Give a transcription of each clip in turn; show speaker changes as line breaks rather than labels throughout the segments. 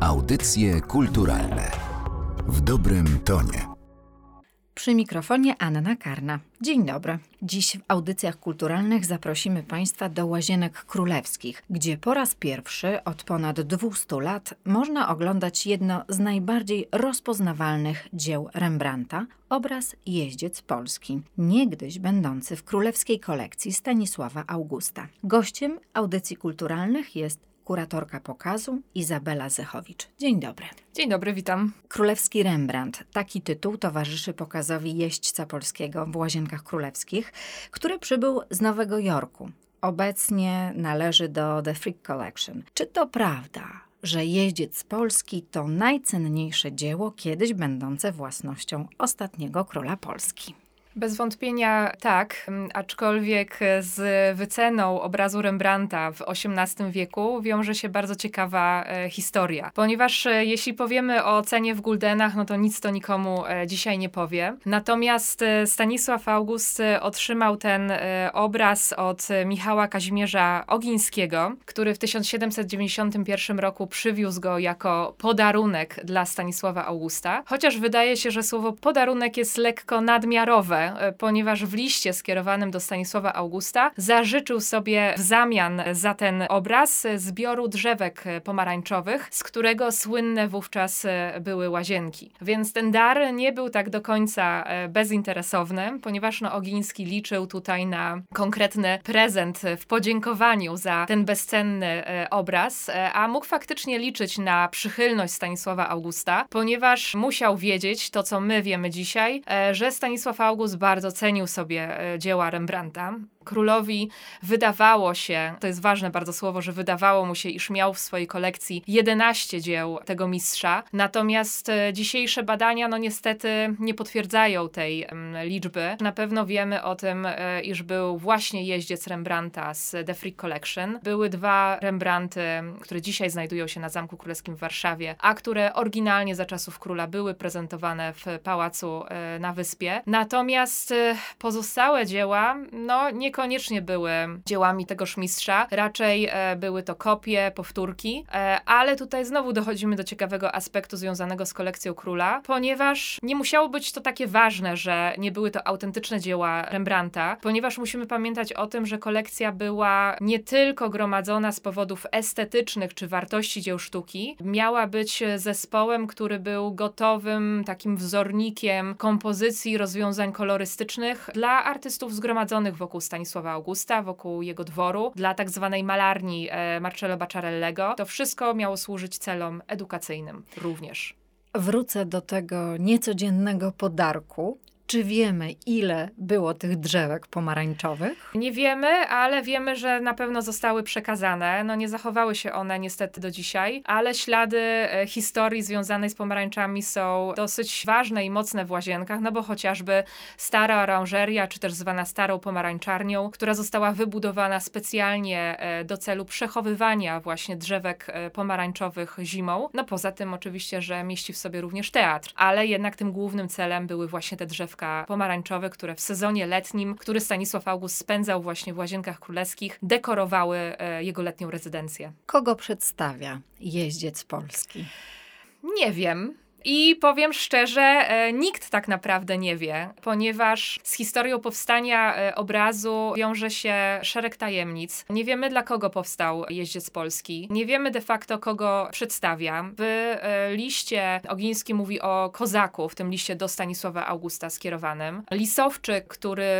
Audycje kulturalne w dobrym tonie.
Przy mikrofonie Anna Karna. Dzień dobry. Dziś w audycjach kulturalnych zaprosimy Państwa do Łazienek Królewskich, gdzie po raz pierwszy od ponad 200 lat można oglądać jedno z najbardziej rozpoznawalnych dzieł Rembrandta obraz Jeździec Polski, niegdyś będący w królewskiej kolekcji Stanisława Augusta. Gościem audycji kulturalnych jest kuratorka pokazu Izabela Zechowicz. Dzień dobry.
Dzień dobry, witam.
Królewski Rembrandt. Taki tytuł towarzyszy pokazowi jeźdźca polskiego w Łazienkach Królewskich, który przybył z Nowego Jorku. Obecnie należy do The Frick Collection. Czy to prawda, że Jeździec Polski to najcenniejsze dzieło kiedyś będące własnością ostatniego króla Polski?
Bez wątpienia tak, aczkolwiek z wyceną obrazu Rembrandta w XVIII wieku wiąże się bardzo ciekawa e, historia. Ponieważ e, jeśli powiemy o cenie w guldenach, no to nic to nikomu e, dzisiaj nie powie. Natomiast Stanisław August otrzymał ten obraz od Michała Kazimierza Ogińskiego, który w 1791 roku przywiózł go jako podarunek dla Stanisława Augusta. Chociaż wydaje się, że słowo podarunek jest lekko nadmiarowe, E, ponieważ w liście skierowanym do Stanisława Augusta zażyczył sobie w zamian za ten obraz zbioru drzewek pomarańczowych, z którego słynne wówczas e, były łazienki. Więc ten dar nie był tak do końca e, bezinteresowny, ponieważ no, Ogiński liczył tutaj na konkretny prezent w podziękowaniu za ten bezcenny obraz, a mógł faktycznie liczyć na przychylność Stanisława Augusta, ponieważ musiał wiedzieć to, co my wiemy dzisiaj, że Stanisław August bardzo cenił sobie e, dzieła Rembrandta królowi wydawało się, to jest ważne bardzo słowo, że wydawało mu się, iż miał w swojej kolekcji 11 dzieł tego mistrza. Natomiast e, dzisiejsze badania, no niestety, nie potwierdzają tej liczby. Na pewno wiemy o tym, e, iż był właśnie jeździec Rembrandta z The Freak Collection. Były dwa Rembrandty, które dzisiaj znajdują się na Zamku Królewskim w Warszawie, a które oryginalnie za czasów króla były prezentowane w pałacu e, na wyspie. Natomiast pozostałe dzieła, no nie niekoniecznie były dziełami tegoż mistrza, raczej e, były to kopie, powtórki, e, ale tutaj znowu dochodzimy do ciekawego aspektu związanego z kolekcją króla, ponieważ nie musiało być to takie ważne, że nie były to autentyczne dzieła Rembrandta, ponieważ musimy pamiętać o tym, że kolekcja była nie tylko gromadzona z powodów estetycznych czy wartości dzieł sztuki, miała być zespołem, który był gotowym takim wzornikiem kompozycji, rozwiązań kolorystycznych dla artystów zgromadzonych wokół Stanisława Stanisława Augusta, wokół jego dworu, dla tak zwanej malarni e, Marcello Bacciarellego. To wszystko miało służyć celom edukacyjnym również.
Wrócę do tego niecodziennego podarku, czy wiemy, ile było tych drzewek pomarańczowych?
Nie wiemy, ale wiemy, że na pewno zostały przekazane. No nie zachowały się one niestety do dzisiaj, ale ślady e, historii związanej z pomarańczami są dosyć ważne i mocne w łazienkach, no bo chociażby stara oranżeria, czy też zwana starą pomarańczarnią, która została wybudowana specjalnie e, do celu przechowywania właśnie drzewek e, pomarańczowych zimą. No poza tym oczywiście, że mieści w sobie również teatr, ale jednak tym głównym celem były właśnie te drzewka pomarańczowe, które w sezonie letnim, który Stanisław August spędzał właśnie w Łazienkach Królewskich, dekorowały e, jego letnią rezydencję.
Kogo przedstawia jeździec polski?
Nie wiem. I powiem szczerze, e, nikt tak naprawdę nie wie, ponieważ z historią powstania e, obrazu wiąże się szereg tajemnic. Nie wiemy, dla kogo powstał Jeździec Polski. Nie wiemy de facto, kogo przedstawia. W e, liście Ogiński mówi o kozaku, w tym liście do Stanisława Augusta skierowanym. Lisowczyk, który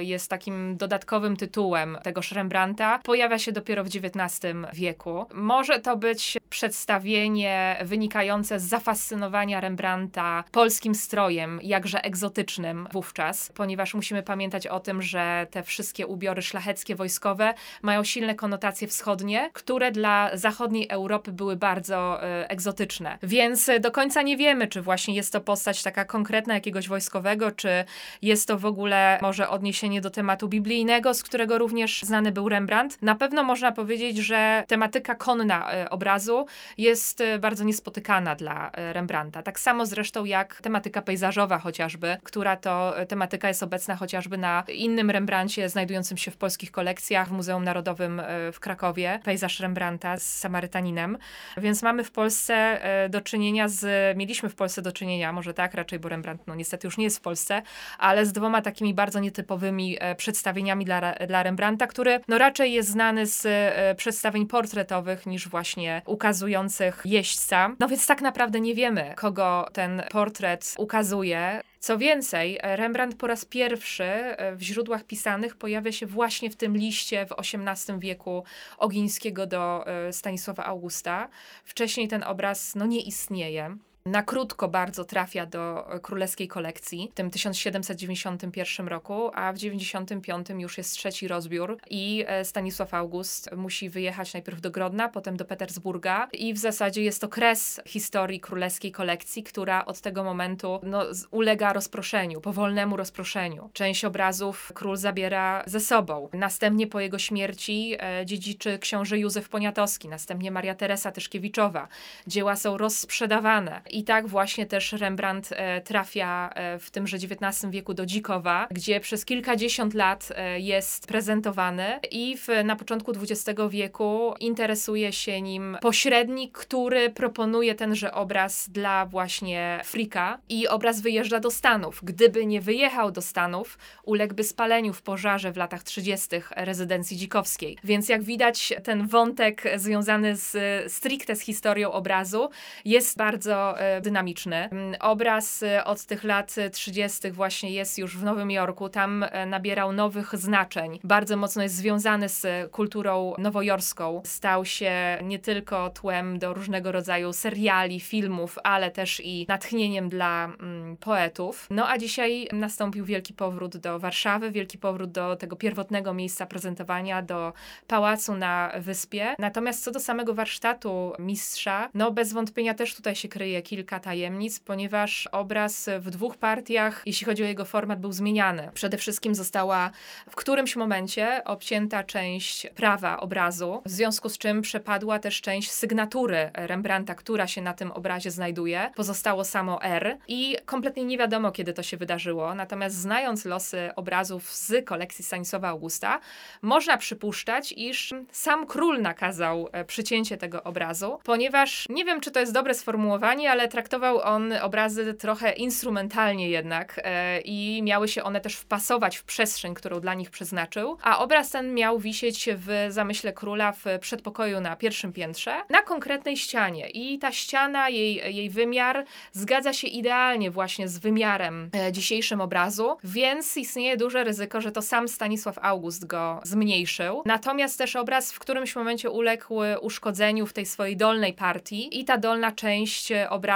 jest takim dodatkowym tytułem tego Rembrandta, pojawia się dopiero w XIX wieku. Może to być przedstawienie wynikające z zafascynowania Rembrandta polskim strojem, jakże egzotycznym wówczas, ponieważ musimy pamiętać o tym, że te wszystkie ubiory szlacheckie, wojskowe mają silne konotacje wschodnie, które dla zachodniej Europy były bardzo y, egzotyczne. Więc do końca nie wiemy, czy właśnie jest to postać taka konkretna jakiegoś wojskowego, czy jest to w ogóle może odniesienie do tematu biblijnego, z którego również znany był Rembrandt. Na pewno można powiedzieć, że tematyka konna y, obrazu jest bardzo niespotykana dla Rembrandta. Tak samo zresztą jak tematyka pejzażowa chociażby, która to tematyka jest obecna chociażby na innym Rembrandcie znajdującym się w polskich kolekcjach w Muzeum Narodowym w Krakowie, pejzaż Rembrandta z Samarytaninem. Więc mamy w Polsce do czynienia z, mieliśmy w Polsce do czynienia, może tak raczej, bo Rembrandt no niestety już nie jest w Polsce, ale z dwoma takimi bardzo nietypowymi e, przedstawieniami dla, dla Rembrandta, który no raczej jest znany z e, przedstawień portretowych niż właśnie ukazujących jeźdźca. No więc tak naprawdę nie wiemy, kogo ten portret ukazuje. Co więcej, Rembrandt po raz pierwszy e, w źródłach pisanych pojawia się właśnie w tym liście w XVIII wieku Ogińskiego do Stanisława Augusta. Wcześniej ten obraz no, nie istnieje na krótko bardzo trafia do e, królewskiej kolekcji w tym 1791 roku, a w 95 już jest trzeci rozbiór i e, Stanisław August musi wyjechać najpierw do Grodna, potem do Petersburga i w zasadzie jest to kres historii królewskiej kolekcji, która od tego momentu no, ulega rozproszeniu, powolnemu rozproszeniu. Część obrazów król zabiera ze sobą. Następnie po jego śmierci e, dziedziczy książę Józef Poniatowski, następnie Maria Teresa Tyszkiewiczowa. Dzieła są rozsprzedawane i tak właśnie też Rembrandt e, trafia e, w tymże XIX wieku do Dzikowa, gdzie przez kilkadziesiąt lat e, jest prezentowany i w, na początku XX wieku interesuje się nim pośrednik, który proponuje tenże obraz dla właśnie Frika i obraz wyjeżdża do Stanów. Gdyby nie wyjechał do Stanów, uległby spaleniu w pożarze w latach 30. rezydencji dzikowskiej. Więc jak widać, ten wątek związany z stricte z historią obrazu jest bardzo dynamiczny. Mm, obraz y, od tych lat 30. właśnie jest już w Nowym Jorku. Tam e, nabierał nowych znaczeń. Bardzo mocno jest związany z kulturą nowojorską. Stał się nie tylko tłem do różnego rodzaju seriali, filmów, ale też i natchnieniem dla mm, poetów. No a dzisiaj nastąpił wielki powrót do Warszawy, wielki powrót do tego pierwotnego miejsca prezentowania, do pałacu na wyspie. Natomiast co do samego warsztatu mistrza, no bez wątpienia też tutaj się kryje kilka tajemnic, ponieważ obraz w dwóch partiach, jeśli chodzi o jego format, był zmieniany. Przede wszystkim została w którymś momencie obcięta część prawa obrazu, w związku z czym przepadła też część sygnatury Rembrandta, która się na tym obrazie znajduje. Pozostało samo R i kompletnie nie wiadomo, kiedy to się wydarzyło. Natomiast znając losy obrazów z kolekcji Stanisława Augusta, można przypuszczać, iż sam król nakazał e, przycięcie tego obrazu, ponieważ nie wiem, czy to jest dobre sformułowanie, ale traktował on obrazy trochę instrumentalnie jednak e, i miały się one też wpasować w przestrzeń, którą dla nich przeznaczył, a obraz ten miał wisieć w zamyśle króla w przedpokoju na pierwszym piętrze, na konkretnej ścianie i ta ściana, jej, jej wymiar zgadza się idealnie właśnie z wymiarem e, dzisiejszym obrazu, więc istnieje duże ryzyko, że to sam Stanisław August go zmniejszył. Natomiast też obraz w którymś momencie uległ uszkodzeniu w tej swojej dolnej partii i ta dolna część obrazu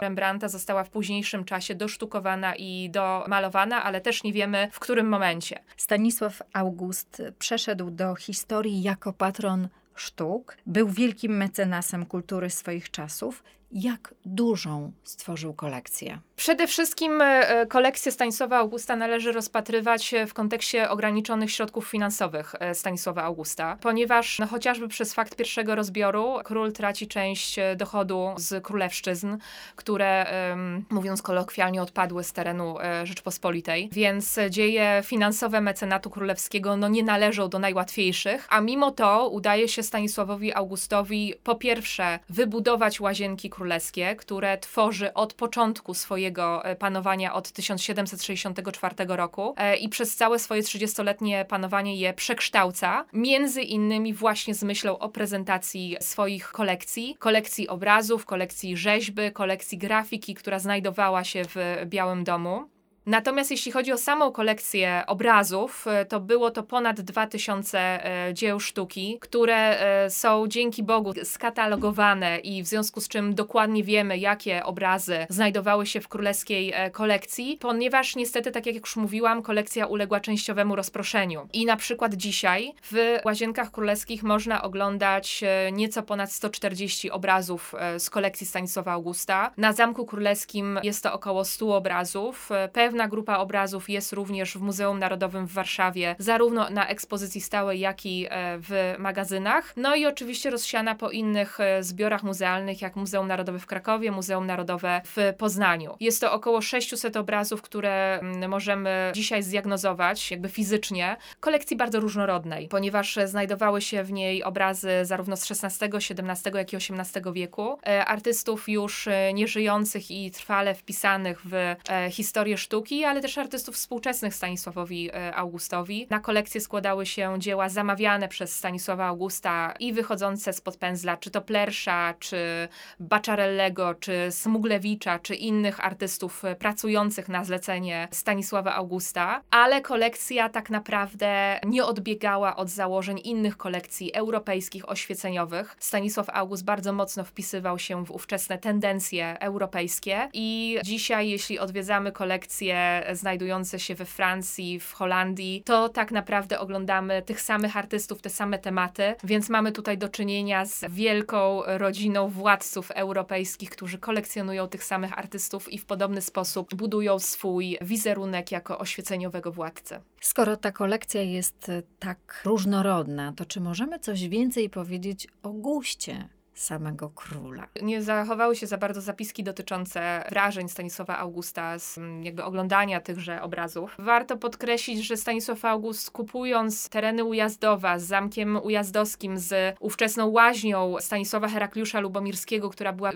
Rembrandta została w późniejszym czasie dosztukowana i domalowana, ale też nie wiemy w którym momencie.
Stanisław August przeszedł do historii jako patron sztuk, był wielkim mecenasem kultury swoich czasów jak dużą stworzył kolekcję?
Przede wszystkim e, kolekcję Stanisława Augusta należy rozpatrywać w kontekście ograniczonych środków finansowych e, Stanisława Augusta, ponieważ no, chociażby przez fakt pierwszego rozbioru król traci część e, dochodu z królewszczyzn, które mówiąc kolokwialnie odpadły z terenu Rzeczpospolitej, więc dzieje finansowe mecenatu królewskiego no, nie należą do najłatwiejszych, a mimo to udaje się Stanisławowi Augustowi po pierwsze wybudować łazienki królewskie, które tworzy od początku swojego e, panowania od 1764 roku e, i przez całe swoje 30-letnie panowanie je przekształca, między innymi właśnie z myślą o prezentacji swoich kolekcji, kolekcji obrazów, kolekcji rzeźby, kolekcji grafiki, która znajdowała się w Białym Domu. Natomiast jeśli chodzi o samą kolekcję obrazów, e, to było to ponad 2000 e, dzieł sztuki, które e, są dzięki Bogu skatalogowane i w związku z czym dokładnie wiemy, jakie obrazy znajdowały się w królewskiej kolekcji, ponieważ niestety, tak jak już mówiłam, kolekcja uległa częściowemu rozproszeniu. I na przykład dzisiaj w Łazienkach Królewskich można oglądać nieco ponad 140 obrazów z kolekcji Stanisława Augusta. Na Zamku Królewskim jest to około 100 obrazów. Pewne Pewna grupa obrazów jest również w Muzeum Narodowym w Warszawie, zarówno na ekspozycji stałej, jak i w magazynach. No i oczywiście rozsiana po innych zbiorach muzealnych, jak Muzeum Narodowe w Krakowie, Muzeum Narodowe w Poznaniu. Jest to około 600 obrazów, które mm, możemy dzisiaj zdiagnozować, jakby fizycznie. Kolekcji bardzo różnorodnej, ponieważ znajdowały się w niej obrazy zarówno z XVI, XVII, jak i XVIII wieku. E, artystów już e, nieżyjących i trwale wpisanych w e, historię sztuki, ale też artystów współczesnych Stanisławowi Augustowi. Na kolekcję składały się dzieła zamawiane przez Stanisława Augusta i wychodzące spod pędzla, czy to Plersza, czy Bacciarellego, czy Smuglewicza, czy innych artystów pracujących na zlecenie Stanisława Augusta, ale kolekcja tak naprawdę nie odbiegała od założeń innych kolekcji europejskich oświeceniowych. Stanisław August bardzo mocno wpisywał się w ówczesne tendencje europejskie i dzisiaj, jeśli odwiedzamy kolekcje znajdujące się we Francji, w Holandii, to tak naprawdę oglądamy tych samych artystów, te same tematy, więc mamy tutaj do czynienia z wielką rodziną władców europejskich, którzy kolekcjonują tych samych artystów i w podobny sposób budują swój wizerunek jako oświeceniowego władcę.
Skoro ta kolekcja jest tak różnorodna, to czy możemy coś więcej powiedzieć o guście samego króla.
Nie zachowały się za bardzo zapiski dotyczące wrażeń Stanisława Augusta z mm, jakby oglądania tychże obrazów. Warto podkreślić, że Stanisław August kupując tereny Ujazdowa z zamkiem ujazdowskim, z ówczesną łaźnią Stanisława Herakliusza Lubomirskiego, która była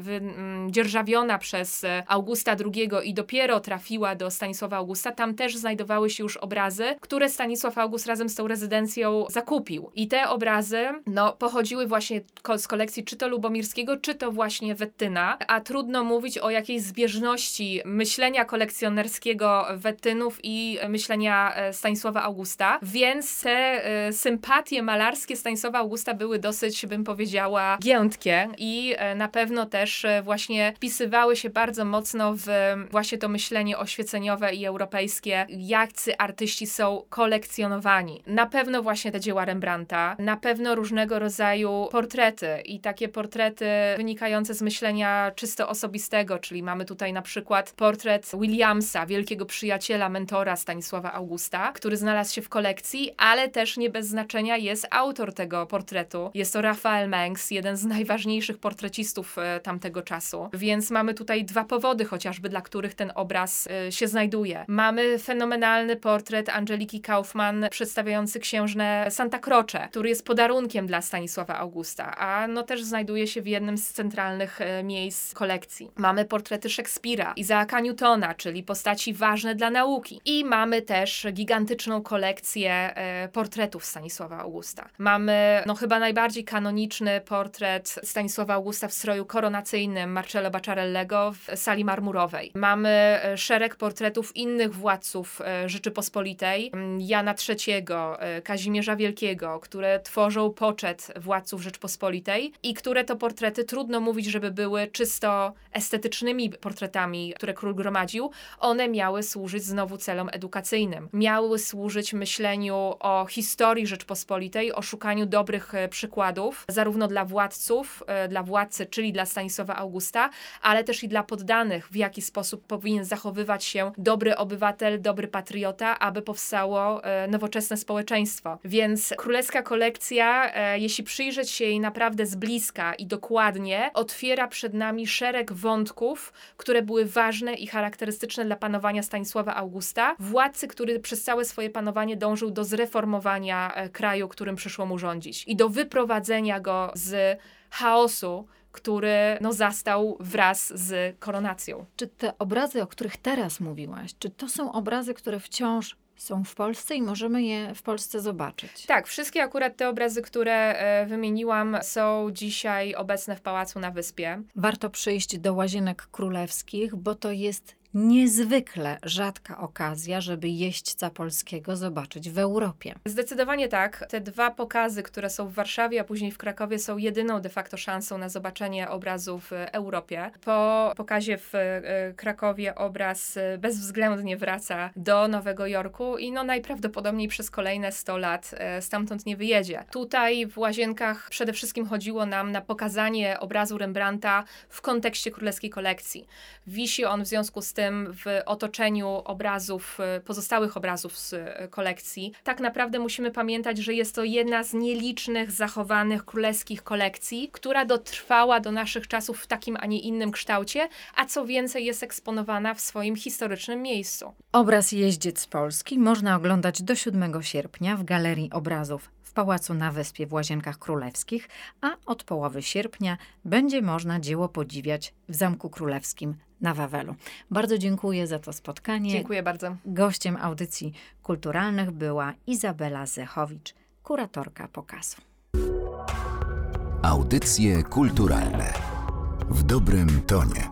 dzierżawiona przez Augusta II i dopiero trafiła do Stanisława Augusta, tam też znajdowały się już obrazy, które Stanisław August razem z tą rezydencją zakupił. I te obrazy no, pochodziły właśnie z kolekcji czy to Lubomirskiego, czy to właśnie Wettyna, a trudno mówić o jakiejś zbieżności myślenia kolekcjonerskiego Wettynów i myślenia e, Stanisława Augusta, więc te e, sympatie malarskie Stanisława Augusta były dosyć, bym powiedziała, giętkie i e, na pewno też właśnie wpisywały się bardzo mocno w właśnie to myślenie oświeceniowe i europejskie, jacy artyści są kolekcjonowani. Na pewno właśnie te dzieła Rembrandta, na pewno różnego rodzaju portrety i takie portrety portrety wynikające z myślenia czysto osobistego, czyli mamy tutaj na przykład portret Williamsa, wielkiego przyjaciela, mentora Stanisława Augusta, który znalazł się w kolekcji, ale też nie bez znaczenia jest autor tego portretu. Jest to Rafael Mengs, jeden z najważniejszych portrecistów e, tamtego czasu. Więc mamy tutaj dwa powody chociażby, dla których ten obraz e, się znajduje. Mamy fenomenalny portret Angeliki Kaufmann przedstawiający księżnę Santa Croce, który jest podarunkiem dla Stanisława Augusta, a no też znajduje znajduje się w jednym z centralnych e, miejsc kolekcji. Mamy portrety Szekspira, Izaaka Newtona, czyli postaci ważne dla nauki. I mamy też gigantyczną kolekcję e, portretów Stanisława Augusta. Mamy no chyba najbardziej kanoniczny portret Stanisława Augusta w stroju koronacyjnym Marcello Bacciarellego w sali marmurowej. Mamy e, szereg portretów innych władców Rzeczypospolitej, Jana III, Kazimierza Wielkiego, które tworzą poczet władców Rzeczpospolitej i które to portrety trudno mówić, żeby były czysto estetycznymi portretami, które król gromadził. One miały służyć znowu celom edukacyjnym. Miały służyć myśleniu o historii Rzeczpospolitej, o szukaniu dobrych e, przykładów, zarówno dla władców, e, dla władcy, czyli dla Stanisława Augusta, ale też i dla poddanych, w jaki sposób powinien zachowywać się dobry obywatel, dobry patriota, aby powstało e, nowoczesne społeczeństwo. Więc królewska kolekcja, jeśli przyjrzeć się jej naprawdę z bliska, i dokładnie otwiera przed nami szereg wątków, które były ważne i charakterystyczne dla panowania Stanisława Augusta, władcy, który przez całe swoje panowanie dążył do zreformowania e, kraju, którym przyszło mu rządzić i do wyprowadzenia go z chaosu, który no, zastał wraz z koronacją.
Czy te obrazy, o których teraz mówiłaś, czy to są obrazy, które wciąż są w Polsce i możemy je w Polsce zobaczyć.
Tak, wszystkie akurat te obrazy, które e, wymieniłam, są dzisiaj obecne w Pałacu na Wyspie.
Warto przyjść do Łazienek Królewskich, bo to jest niezwykle rzadka okazja, żeby jeźdźca polskiego zobaczyć w Europie.
Zdecydowanie tak. Te dwa pokazy, które są w Warszawie, a później w Krakowie, są jedyną de facto szansą na zobaczenie obrazu w Europie. Po pokazie w e, Krakowie obraz e, bezwzględnie wraca do Nowego Jorku i no najprawdopodobniej przez kolejne 100 lat e, stamtąd nie wyjedzie. Tutaj w Łazienkach przede wszystkim chodziło nam na pokazanie obrazu Rembrandta w kontekście królewskiej kolekcji. Wisi on w związku z tym, tym w otoczeniu obrazów, e, pozostałych obrazów z e, kolekcji. Tak naprawdę musimy pamiętać, że jest to jedna z nielicznych zachowanych królewskich kolekcji, która dotrwała do naszych czasów w takim, a nie innym kształcie, a co więcej jest eksponowana w swoim historycznym miejscu.
Obraz Jeździec Polski można oglądać do 7 sierpnia w Galerii Obrazów w Pałacu na Wyspie w Łazienkach Królewskich, a od połowy sierpnia będzie można dzieło podziwiać w Zamku Królewskim na Wawelu. Bardzo dziękuję za to spotkanie.
Dziękuję bardzo.
Gościem audycji kulturalnych była Izabela Zechowicz, kuratorka pokazu.
Audycje kulturalne w dobrym tonie.